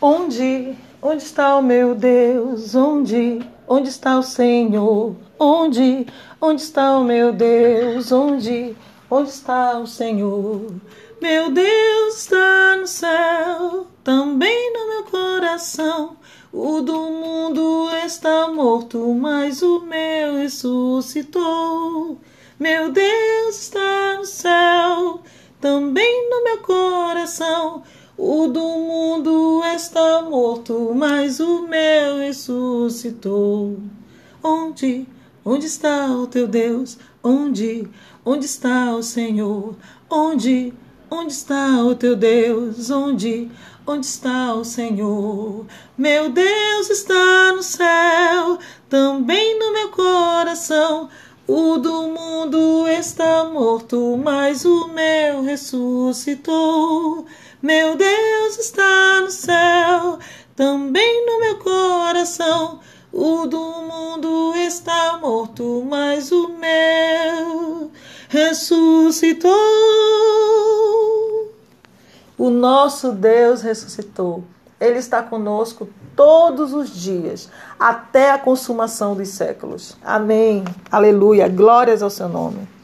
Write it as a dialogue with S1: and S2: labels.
S1: Onde, onde está o meu Deus? Onde, onde está o Senhor? Onde, onde está o meu Deus? Onde, onde está o Senhor? Meu Deus está no céu, também no meu coração. O do mundo está morto, mas o meu ressuscitou. Meu Deus está no céu, também no meu coração. O do mundo está morto, mas o meu ressuscitou. Onde, onde está o teu Deus? Onde, onde está o Senhor? Onde, onde está o teu Deus? Onde, onde está o Senhor? Meu Deus está no céu, também no meu coração. O do mundo está morto, mas o meu ressuscitou. Meu Deus está no céu, também no meu coração. O do mundo está morto, mas o meu ressuscitou. O nosso Deus ressuscitou. Ele está conosco todos os dias, até a consumação dos séculos. Amém. Aleluia. Glórias ao seu nome.